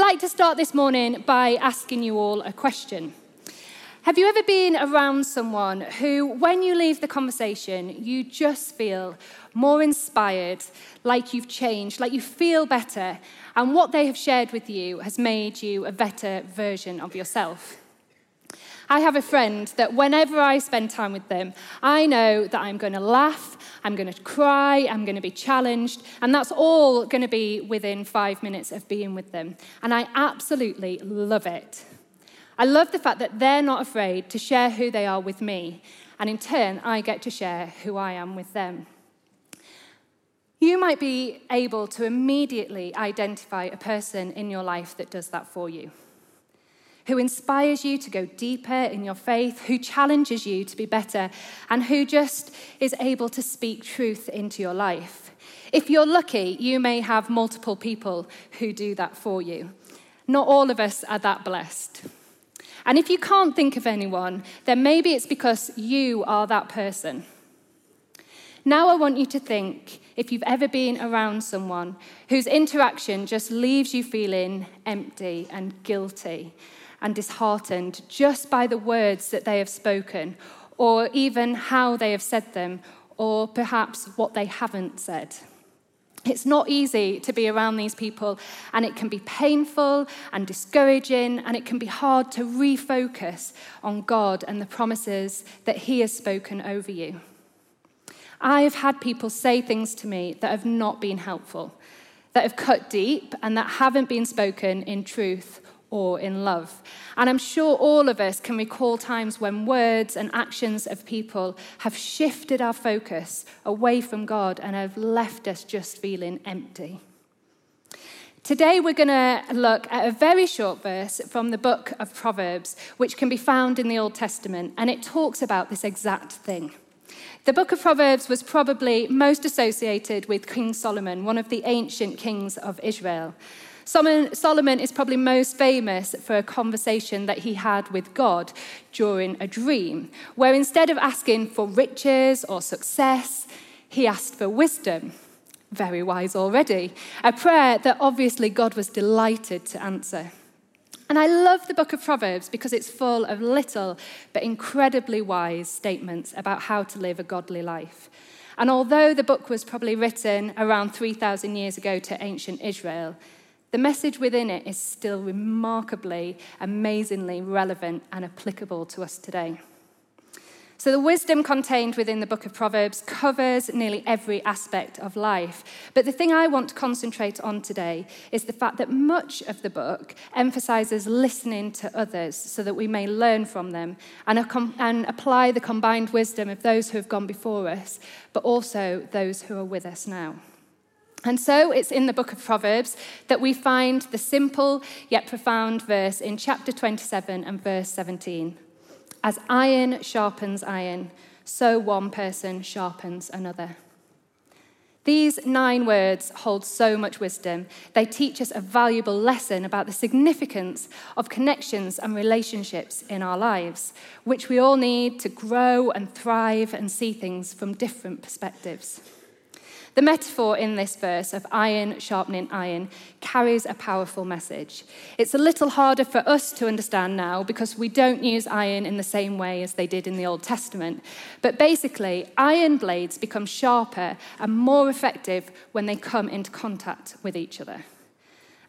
like to start this morning by asking you all a question. Have you ever been around someone who, when you leave the conversation, you just feel more inspired, like you've changed, like you feel better, and what they have shared with you has made you a better version of yourself? I have a friend that whenever I spend time with them, I know that I'm going to laugh, I'm going to cry, I'm going to be challenged, and that's all going to be within five minutes of being with them. And I absolutely love it. I love the fact that they're not afraid to share who they are with me, and in turn, I get to share who I am with them. You might be able to immediately identify a person in your life that does that for you, who inspires you to go deeper in your faith, who challenges you to be better, and who just is able to speak truth into your life. If you're lucky, you may have multiple people who do that for you. Not all of us are that blessed. And if you can't think of anyone, then maybe it's because you are that person. Now, I want you to think if you've ever been around someone whose interaction just leaves you feeling empty and guilty and disheartened just by the words that they have spoken, or even how they have said them, or perhaps what they haven't said. It's not easy to be around these people, and it can be painful and discouraging, and it can be hard to refocus on God and the promises that He has spoken over you. I have had people say things to me that have not been helpful, that have cut deep, and that haven't been spoken in truth or in love. And I'm sure all of us can recall times when words and actions of people have shifted our focus away from God and have left us just feeling empty. Today, we're going to look at a very short verse from the book of Proverbs, which can be found in the Old Testament, and it talks about this exact thing. The book of Proverbs was probably most associated with King Solomon, one of the ancient kings of Israel. Solomon is probably most famous for a conversation that he had with God during a dream, where instead of asking for riches or success, he asked for wisdom. Very wise already. A prayer that obviously God was delighted to answer. And I love the book of Proverbs because it's full of little but incredibly wise statements about how to live a godly life. And although the book was probably written around 3,000 years ago to ancient Israel, the message within it is still remarkably, amazingly relevant and applicable to us today. So, the wisdom contained within the book of Proverbs covers nearly every aspect of life. But the thing I want to concentrate on today is the fact that much of the book emphasizes listening to others so that we may learn from them and, and apply the combined wisdom of those who have gone before us, but also those who are with us now. And so it's in the book of Proverbs that we find the simple yet profound verse in chapter 27 and verse 17. As iron sharpens iron, so one person sharpens another. These nine words hold so much wisdom. They teach us a valuable lesson about the significance of connections and relationships in our lives, which we all need to grow and thrive and see things from different perspectives. The metaphor in this verse of iron sharpening iron carries a powerful message. It's a little harder for us to understand now because we don't use iron in the same way as they did in the Old Testament. But basically, iron blades become sharper and more effective when they come into contact with each other.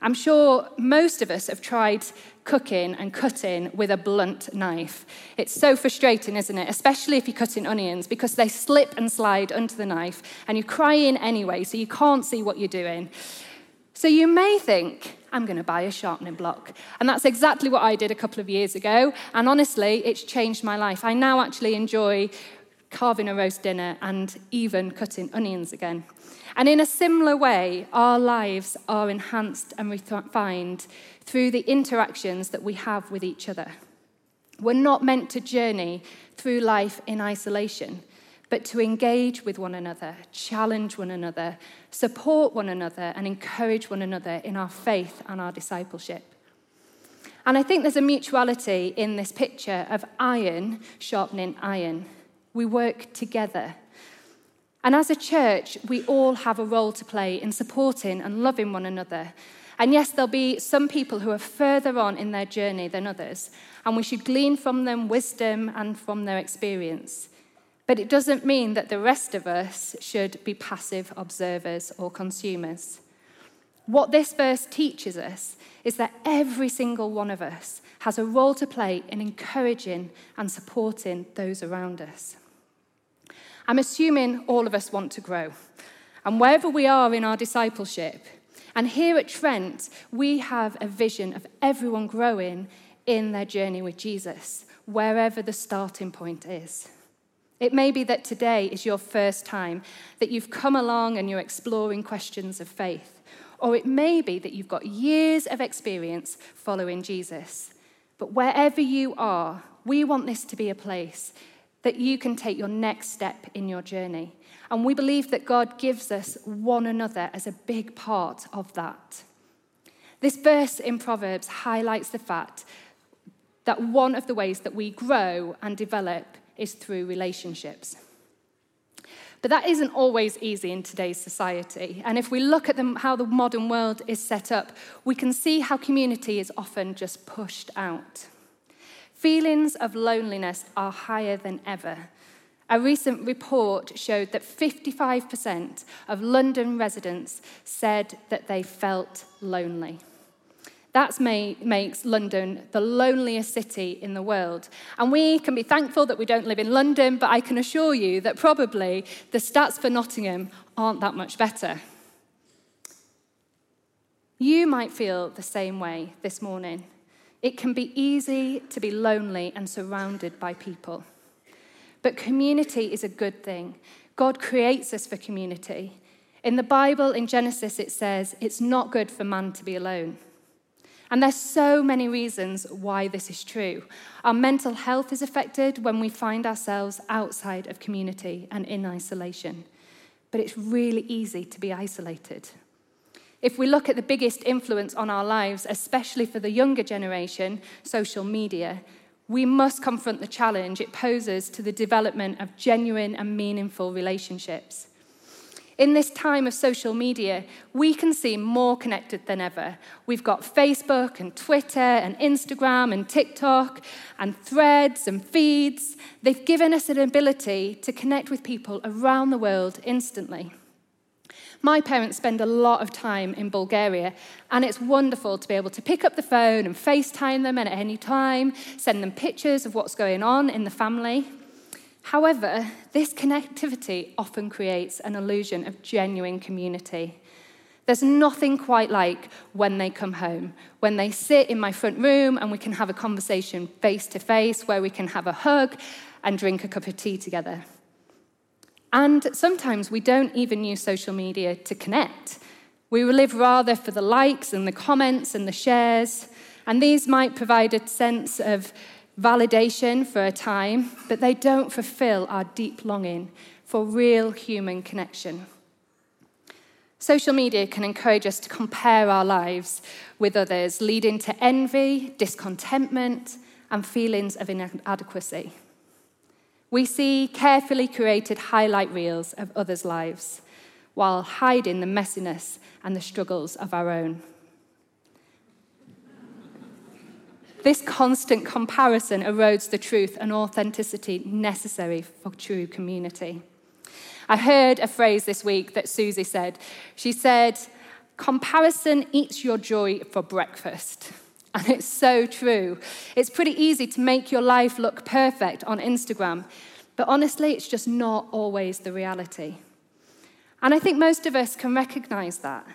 I'm sure most of us have tried cooking and cutting with a blunt knife. It's so frustrating, isn't it? Especially if you're cutting onions because they slip and slide under the knife and you're crying anyway, so you can't see what you're doing. So you may think, I'm going to buy a sharpening block. And that's exactly what I did a couple of years ago. And honestly, it's changed my life. I now actually enjoy carving a roast dinner and even cutting onions again. And in a similar way, our lives are enhanced and refined through the interactions that we have with each other. We're not meant to journey through life in isolation, but to engage with one another, challenge one another, support one another, and encourage one another in our faith and our discipleship. And I think there's a mutuality in this picture of iron sharpening iron. We work together and as a church, we all have a role to play in supporting and loving one another. And yes, there'll be some people who are further on in their journey than others, and we should glean from them wisdom and from their experience. But it doesn't mean that the rest of us should be passive observers or consumers. What this verse teaches us is that every single one of us has a role to play in encouraging and supporting those around us. I'm assuming all of us want to grow. And wherever we are in our discipleship, and here at Trent, we have a vision of everyone growing in their journey with Jesus, wherever the starting point is. It may be that today is your first time that you've come along and you're exploring questions of faith. Or it may be that you've got years of experience following Jesus. But wherever you are, we want this to be a place that you can take your next step in your journey. And we believe that God gives us one another as a big part of that. This verse in Proverbs highlights the fact that one of the ways that we grow and develop is through relationships. But that isn't always easy in today's society. And if we look at the, how the modern world is set up, we can see how community is often just pushed out. Feelings of loneliness are higher than ever. A recent report showed that 55% of London residents said that they felt lonely. That makes London the loneliest city in the world. And we can be thankful that we don't live in London, but I can assure you that probably the stats for Nottingham aren't that much better. You might feel the same way this morning. It can be easy to be lonely and surrounded by people. But community is a good thing. God creates us for community. In the Bible, in Genesis, it says, It's not good for man to be alone. And there's so many reasons why this is true. Our mental health is affected when we find ourselves outside of community and in isolation. But it's really easy to be isolated. If we look at the biggest influence on our lives, especially for the younger generation, social media, we must confront the challenge it poses to the development of genuine and meaningful relationships. In this time of social media, we can seem more connected than ever. We've got Facebook and Twitter and Instagram and TikTok and threads and feeds. They've given us an ability to connect with people around the world instantly. My parents spend a lot of time in Bulgaria, and it's wonderful to be able to pick up the phone and FaceTime them at any time, send them pictures of what's going on in the family. However, this connectivity often creates an illusion of genuine community. There's nothing quite like when they come home, when they sit in my front room and we can have a conversation face to face, where we can have a hug and drink a cup of tea together. And sometimes we don't even use social media to connect. We live rather for the likes and the comments and the shares, and these might provide a sense of validation for a time, but they don't fulfill our deep longing for real human connection. Social media can encourage us to compare our lives with others, leading to envy, discontentment, and feelings of inadequacy. We see carefully created highlight reels of others' lives while hiding the messiness and the struggles of our own. This constant comparison erodes the truth and authenticity necessary for true community. I heard a phrase this week that Susie said. She said, Comparison eats your joy for breakfast. And it's so true. It's pretty easy to make your life look perfect on Instagram, but honestly, it's just not always the reality. And I think most of us can recognize that.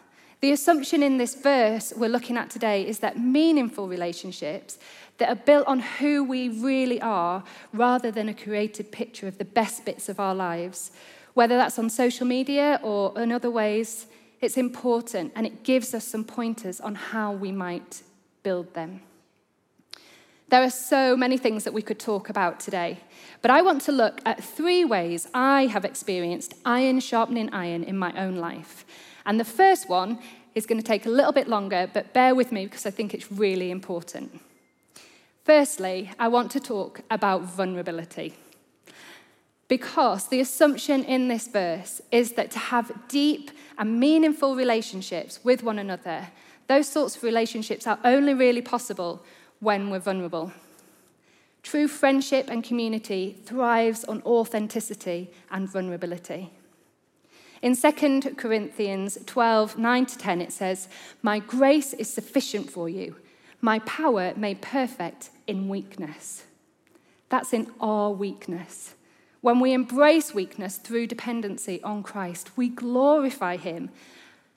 The assumption in this verse we're looking at today is that meaningful relationships that are built on who we really are rather than a created picture of the best bits of our lives, whether that's on social media or in other ways, it's important and it gives us some pointers on how we might build them. There are so many things that we could talk about today, but I want to look at three ways I have experienced iron sharpening iron in my own life. And the first one is going to take a little bit longer, but bear with me because I think it's really important. Firstly, I want to talk about vulnerability. Because the assumption in this verse is that to have deep and meaningful relationships with one another, Those sorts of relationships are only really possible when we're vulnerable. True friendship and community thrives on authenticity and vulnerability. In 2 Corinthians 12, 9 to 10, it says, My grace is sufficient for you, my power made perfect in weakness. That's in our weakness. When we embrace weakness through dependency on Christ, we glorify Him.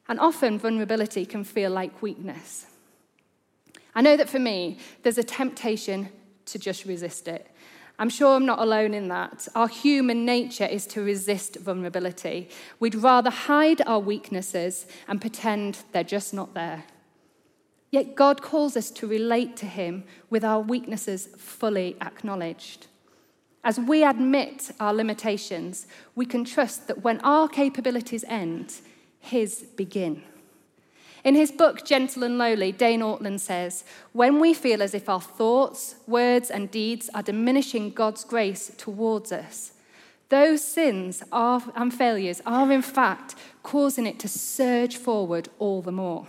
And often vulnerability can feel like weakness. I know that for me, there's a temptation to just resist it. I'm sure I'm not alone in that. Our human nature is to resist vulnerability. We'd rather hide our weaknesses and pretend they're just not there. Yet God calls us to relate to Him with our weaknesses fully acknowledged. As we admit our limitations, we can trust that when our capabilities end, His begin. In his book, Gentle and Lowly, Dane Ortlund says, When we feel as if our thoughts, words, and deeds are diminishing God's grace towards us, those sins are, and failures are, in fact, causing it to surge forward all the more.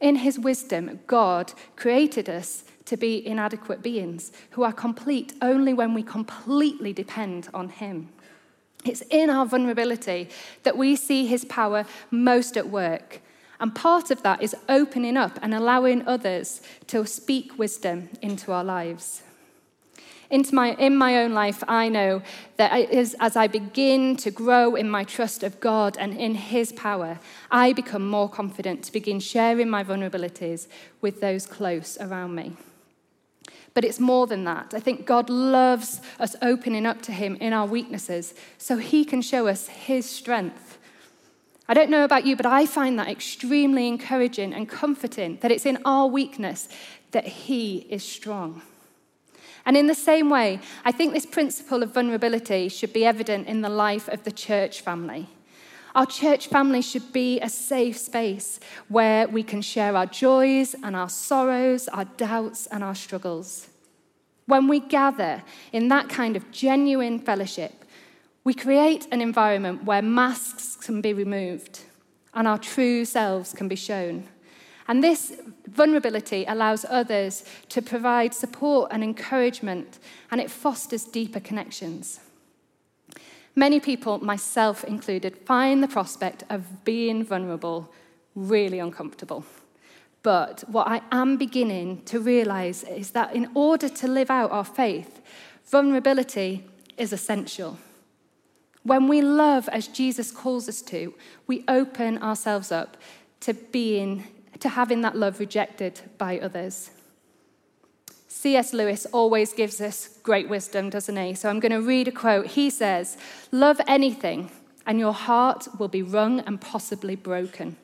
In his wisdom, God created us to be inadequate beings who are complete only when we completely depend on him. It's in our vulnerability that we see his power most at work. And part of that is opening up and allowing others to speak wisdom into our lives. Into my, in my own life, I know that as, as I begin to grow in my trust of God and in His power, I become more confident to begin sharing my vulnerabilities with those close around me. But it's more than that. I think God loves us opening up to Him in our weaknesses so He can show us His strength. I don't know about you, but I find that extremely encouraging and comforting that it's in our weakness that He is strong. And in the same way, I think this principle of vulnerability should be evident in the life of the church family. Our church family should be a safe space where we can share our joys and our sorrows, our doubts and our struggles. When we gather in that kind of genuine fellowship, we create an environment where masks can be removed and our true selves can be shown. And this vulnerability allows others to provide support and encouragement, and it fosters deeper connections. Many people, myself included, find the prospect of being vulnerable really uncomfortable. But what I am beginning to realize is that in order to live out our faith, vulnerability is essential. When we love as Jesus calls us to, we open ourselves up to being to having that love rejected by others. C.S. Lewis always gives us great wisdom, doesn't he? So I'm going to read a quote. He says, Love anything, and your heart will be wrung and possibly broken.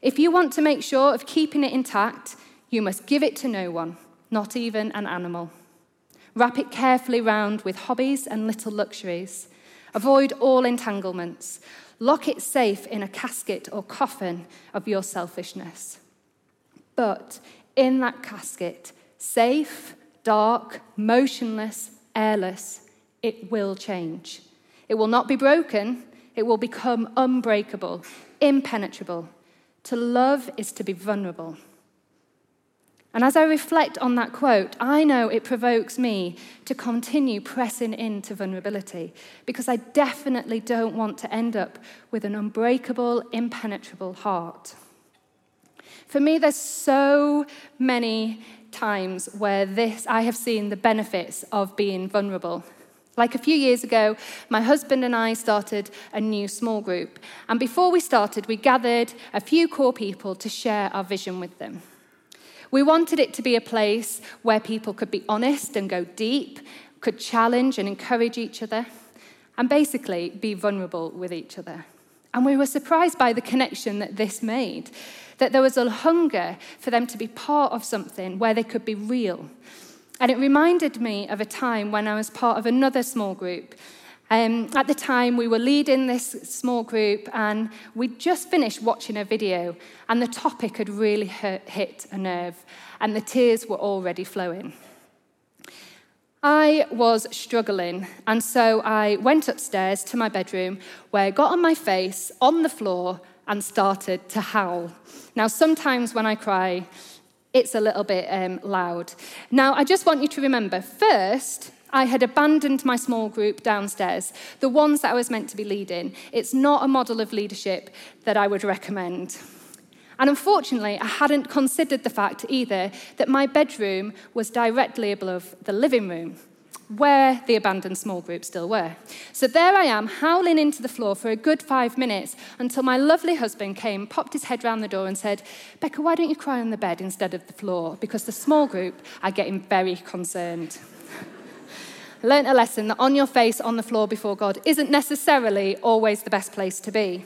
If you want to make sure of keeping it intact, you must give it to no one, not even an animal. Wrap it carefully round with hobbies and little luxuries. Avoid all entanglements. Lock it safe in a casket or coffin of your selfishness. But in that casket, Safe, dark, motionless, airless, it will change. It will not be broken, it will become unbreakable, impenetrable. To love is to be vulnerable. And as I reflect on that quote, I know it provokes me to continue pressing into vulnerability because I definitely don't want to end up with an unbreakable, impenetrable heart. For me, there's so many times where this I have seen the benefits of being vulnerable. Like a few years ago, my husband and I started a new small group. And before we started, we gathered a few core people to share our vision with them. We wanted it to be a place where people could be honest and go deep, could challenge and encourage each other, and basically be vulnerable with each other. And we were surprised by the connection that this made that there was a hunger for them to be part of something where they could be real. And it reminded me of a time when I was part of another small group. Um, at the time, we were leading this small group, and we'd just finished watching a video, and the topic had really hurt, hit a nerve, and the tears were already flowing. I was struggling, and so I went upstairs to my bedroom where I got on my face on the floor and started to howl. Now, sometimes when I cry, it's a little bit um, loud. Now, I just want you to remember first, I had abandoned my small group downstairs, the ones that I was meant to be leading. It's not a model of leadership that I would recommend. And unfortunately, I hadn't considered the fact either that my bedroom was directly above the living room where the abandoned small group still were. So there I am, howling into the floor for a good five minutes until my lovely husband came, popped his head round the door, and said, Becka, why don't you cry on the bed instead of the floor? Because the small group are getting very concerned. Learned a lesson that on your face on the floor before God isn't necessarily always the best place to be.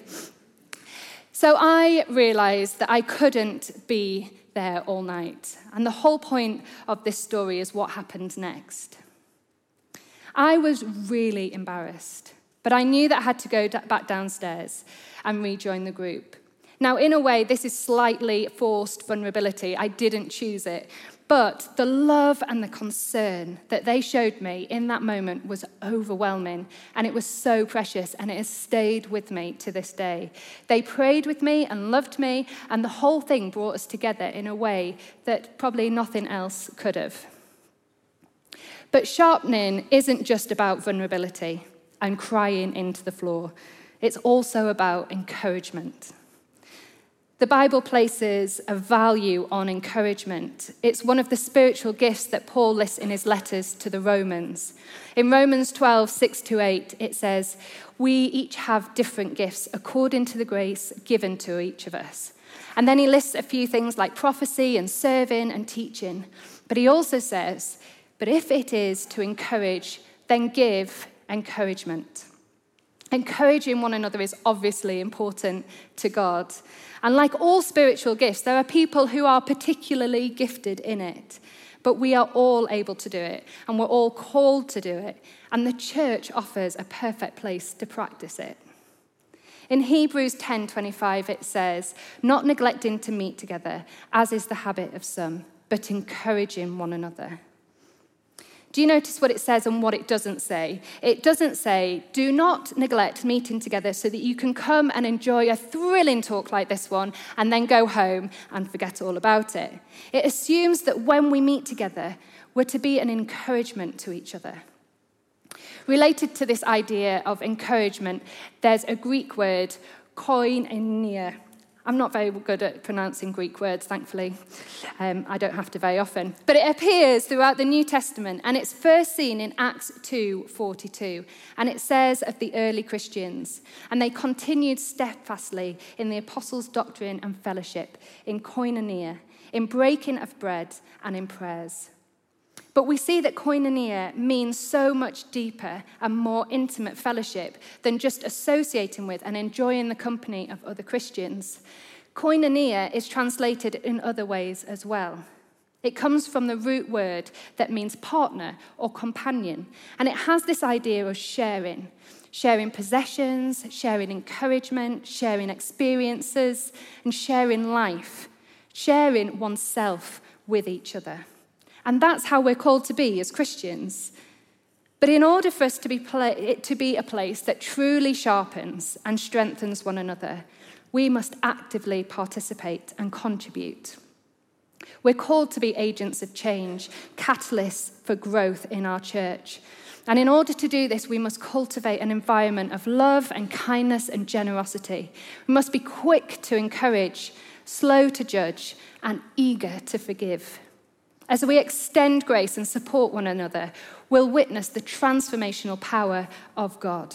So I realized that I couldn't be there all night. And the whole point of this story is what happened next. I was really embarrassed, but I knew that I had to go back downstairs and rejoin the group. Now, in a way, this is slightly forced vulnerability. I didn't choose it. But the love and the concern that they showed me in that moment was overwhelming. And it was so precious. And it has stayed with me to this day. They prayed with me and loved me. And the whole thing brought us together in a way that probably nothing else could have. But sharpening isn't just about vulnerability and crying into the floor, it's also about encouragement. The Bible places a value on encouragement. It's one of the spiritual gifts that Paul lists in his letters to the Romans. In Romans 12, 6 to 8, it says, We each have different gifts according to the grace given to each of us. And then he lists a few things like prophecy and serving and teaching. But he also says, but if it is to encourage, then give encouragement. Encouraging one another is obviously important to God. And like all spiritual gifts, there are people who are particularly gifted in it. But we are all able to do it, and we're all called to do it. And the church offers a perfect place to practice it. In Hebrews 10:25 it says, "Not neglecting to meet together, as is the habit of some, but encouraging one another." Do you notice what it says and what it doesn't say? It doesn't say, do not neglect meeting together so that you can come and enjoy a thrilling talk like this one and then go home and forget all about it. It assumes that when we meet together, we're to be an encouragement to each other. Related to this idea of encouragement, there's a Greek word, koinonia, I'm not very good at pronouncing Greek words, thankfully. Um, I don't have to very often. But it appears throughout the New Testament, and it's first seen in Acts 2:42. And it says of the early Christians, and they continued steadfastly in the apostles' doctrine and fellowship, in koinonia, in breaking of bread, and in prayers. But we see that koinonia means so much deeper and more intimate fellowship than just associating with and enjoying the company of other Christians. Koinonia is translated in other ways as well. It comes from the root word that means partner or companion, and it has this idea of sharing sharing possessions, sharing encouragement, sharing experiences, and sharing life, sharing oneself with each other. And that's how we're called to be as Christians. But in order for us to be, to be a place that truly sharpens and strengthens one another, we must actively participate and contribute. We're called to be agents of change, catalysts for growth in our church. And in order to do this, we must cultivate an environment of love and kindness and generosity. We must be quick to encourage, slow to judge, and eager to forgive. As we extend grace and support one another, we'll witness the transformational power of God.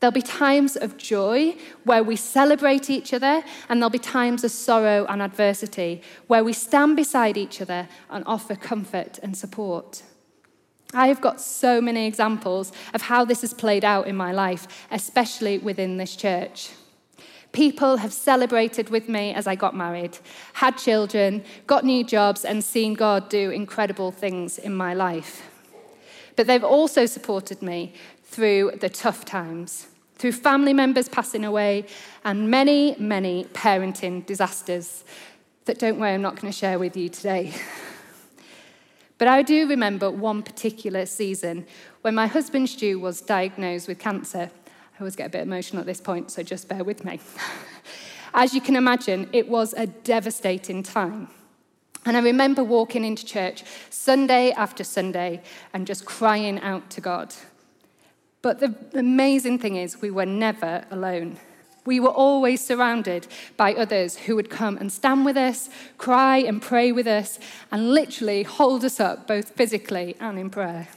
There'll be times of joy where we celebrate each other, and there'll be times of sorrow and adversity where we stand beside each other and offer comfort and support. I have got so many examples of how this has played out in my life, especially within this church. People have celebrated with me as I got married, had children, got new jobs, and seen God do incredible things in my life. But they've also supported me through the tough times, through family members passing away, and many, many parenting disasters that, don't worry, I'm not going to share with you today. But I do remember one particular season when my husband Stu was diagnosed with cancer I always get a bit emotional at this point, so just bear with me. As you can imagine, it was a devastating time. And I remember walking into church Sunday after Sunday and just crying out to God. But the amazing thing is, we were never alone. We were always surrounded by others who would come and stand with us, cry and pray with us, and literally hold us up both physically and in prayer.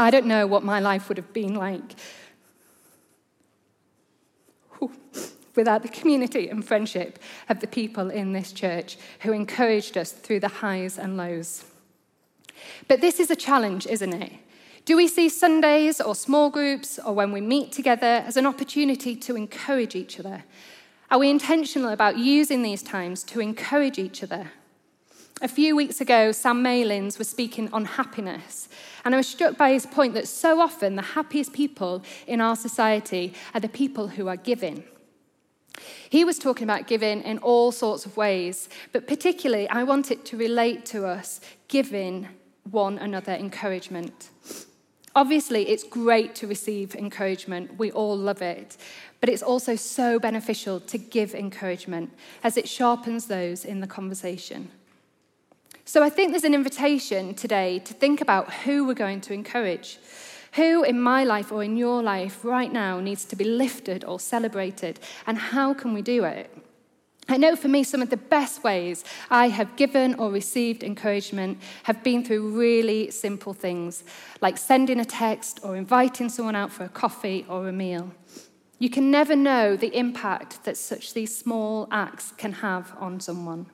I don't know what my life would have been like without the community and friendship of the people in this church who encouraged us through the highs and lows. But this is a challenge, isn't it? Do we see Sundays or small groups or when we meet together as an opportunity to encourage each other? Are we intentional about using these times to encourage each other? A few weeks ago, Sam Malins was speaking on happiness, and I was struck by his point that so often the happiest people in our society are the people who are giving. He was talking about giving in all sorts of ways, but particularly I want it to relate to us giving one another encouragement. Obviously, it's great to receive encouragement. We all love it. But it's also so beneficial to give encouragement as it sharpens those in the conversation. So I think there's an invitation today to think about who we're going to encourage. Who in my life or in your life right now needs to be lifted or celebrated? And how can we do it? I know for me, some of the best ways I have given or received encouragement have been through really simple things, like sending a text or inviting someone out for a coffee or a meal. You can never know the impact that such these small acts can have on someone.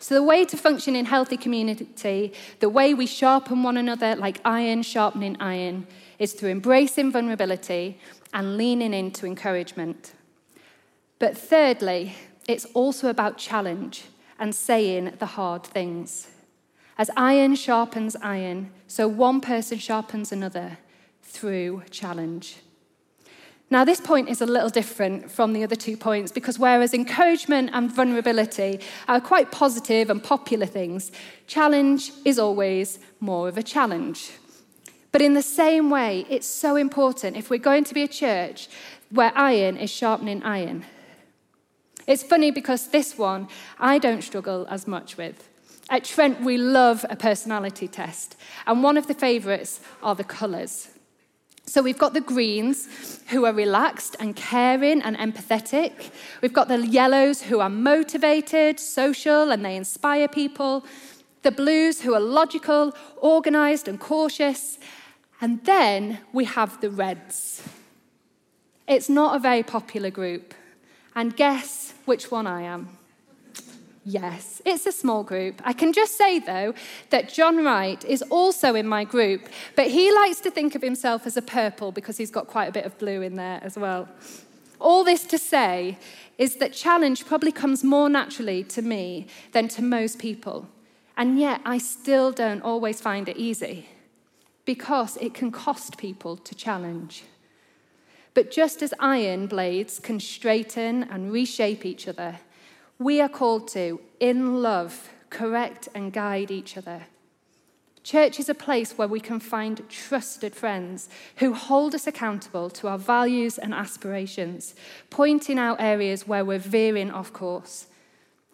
So, the way to function in healthy community, the way we sharpen one another like iron sharpening iron, is through embracing vulnerability and leaning into encouragement. But thirdly, it's also about challenge and saying the hard things. As iron sharpens iron, so one person sharpens another through challenge. Now, this point is a little different from the other two points because whereas encouragement and vulnerability are quite positive and popular things, challenge is always more of a challenge. But in the same way, it's so important if we're going to be a church where iron is sharpening iron, it's funny because this one I don't struggle as much with. At Trent, we love a personality test, and one of the favourites are the colours. So we've got the greens who are relaxed and caring and empathetic. We've got the yellows who are motivated, social, and they inspire people. The blues who are logical, organised, and cautious. And then we have the reds. It's not a very popular group. And guess which one I am? Yes, it's a small group. I can just say, though, that John Wright is also in my group, but he likes to think of himself as a purple because he's got quite a bit of blue in there as well. All this to say is that challenge probably comes more naturally to me than to most people. And yet, I still don't always find it easy because it can cost people to challenge. But just as iron blades can straighten and reshape each other, we are called to, in love, correct and guide each other. Church is a place where we can find trusted friends who hold us accountable to our values and aspirations, pointing out areas where we're veering off course.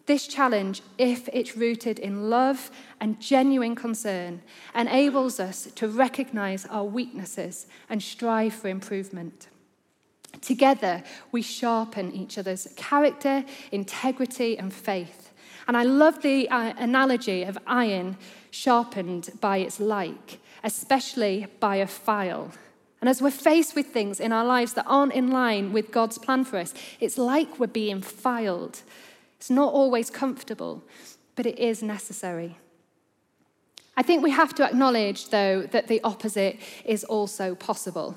This challenge, if it's rooted in love and genuine concern, enables us to recognize our weaknesses and strive for improvement. Together, we sharpen each other's character, integrity, and faith. And I love the uh, analogy of iron sharpened by its like, especially by a file. And as we're faced with things in our lives that aren't in line with God's plan for us, it's like we're being filed. It's not always comfortable, but it is necessary. I think we have to acknowledge, though, that the opposite is also possible.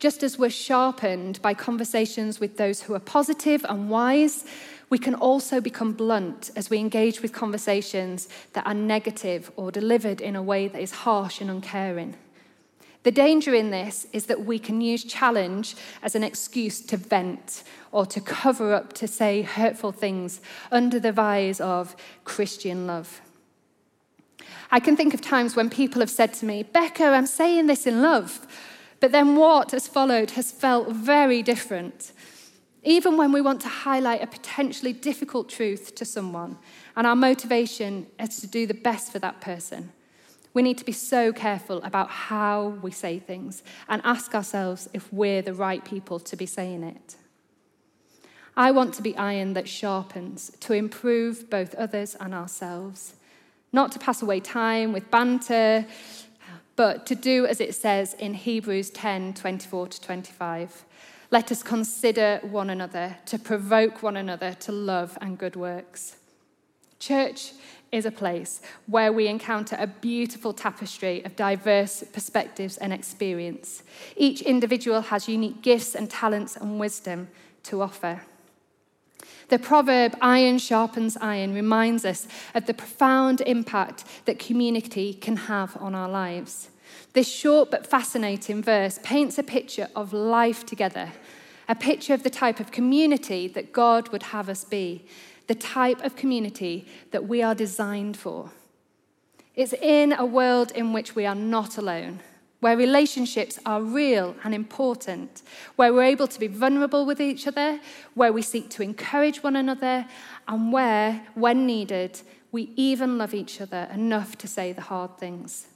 Just as we're sharpened by conversations with those who are positive and wise, we can also become blunt as we engage with conversations that are negative or delivered in a way that is harsh and uncaring. The danger in this is that we can use challenge as an excuse to vent or to cover up, to say hurtful things under the guise of Christian love. I can think of times when people have said to me, Becka, I'm saying this in love. But then what has followed has felt very different. Even when we want to highlight a potentially difficult truth to someone, and our motivation is to do the best for that person, we need to be so careful about how we say things and ask ourselves if we're the right people to be saying it. I want to be iron that sharpens to improve both others and ourselves, not to pass away time with banter, but to do as it says in Hebrews 10 24 to 25. Let us consider one another, to provoke one another to love and good works. Church is a place where we encounter a beautiful tapestry of diverse perspectives and experience. Each individual has unique gifts and talents and wisdom to offer. The proverb, iron sharpens iron, reminds us of the profound impact that community can have on our lives. This short but fascinating verse paints a picture of life together, a picture of the type of community that God would have us be, the type of community that we are designed for. It's in a world in which we are not alone, where relationships are real and important, where we're able to be vulnerable with each other, where we seek to encourage one another, and where, when needed, we even love each other enough to say the hard things.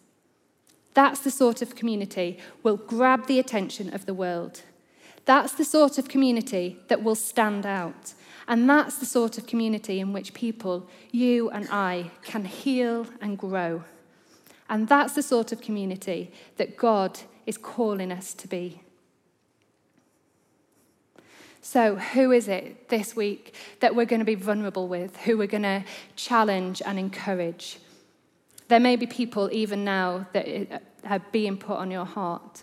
That's the sort of community will grab the attention of the world. That's the sort of community that will stand out and that's the sort of community in which people, you and I, can heal and grow. And that's the sort of community that God is calling us to be. So, who is it this week that we're going to be vulnerable with, who we're going to challenge and encourage? There may be people even now that uh, are being put on your heart.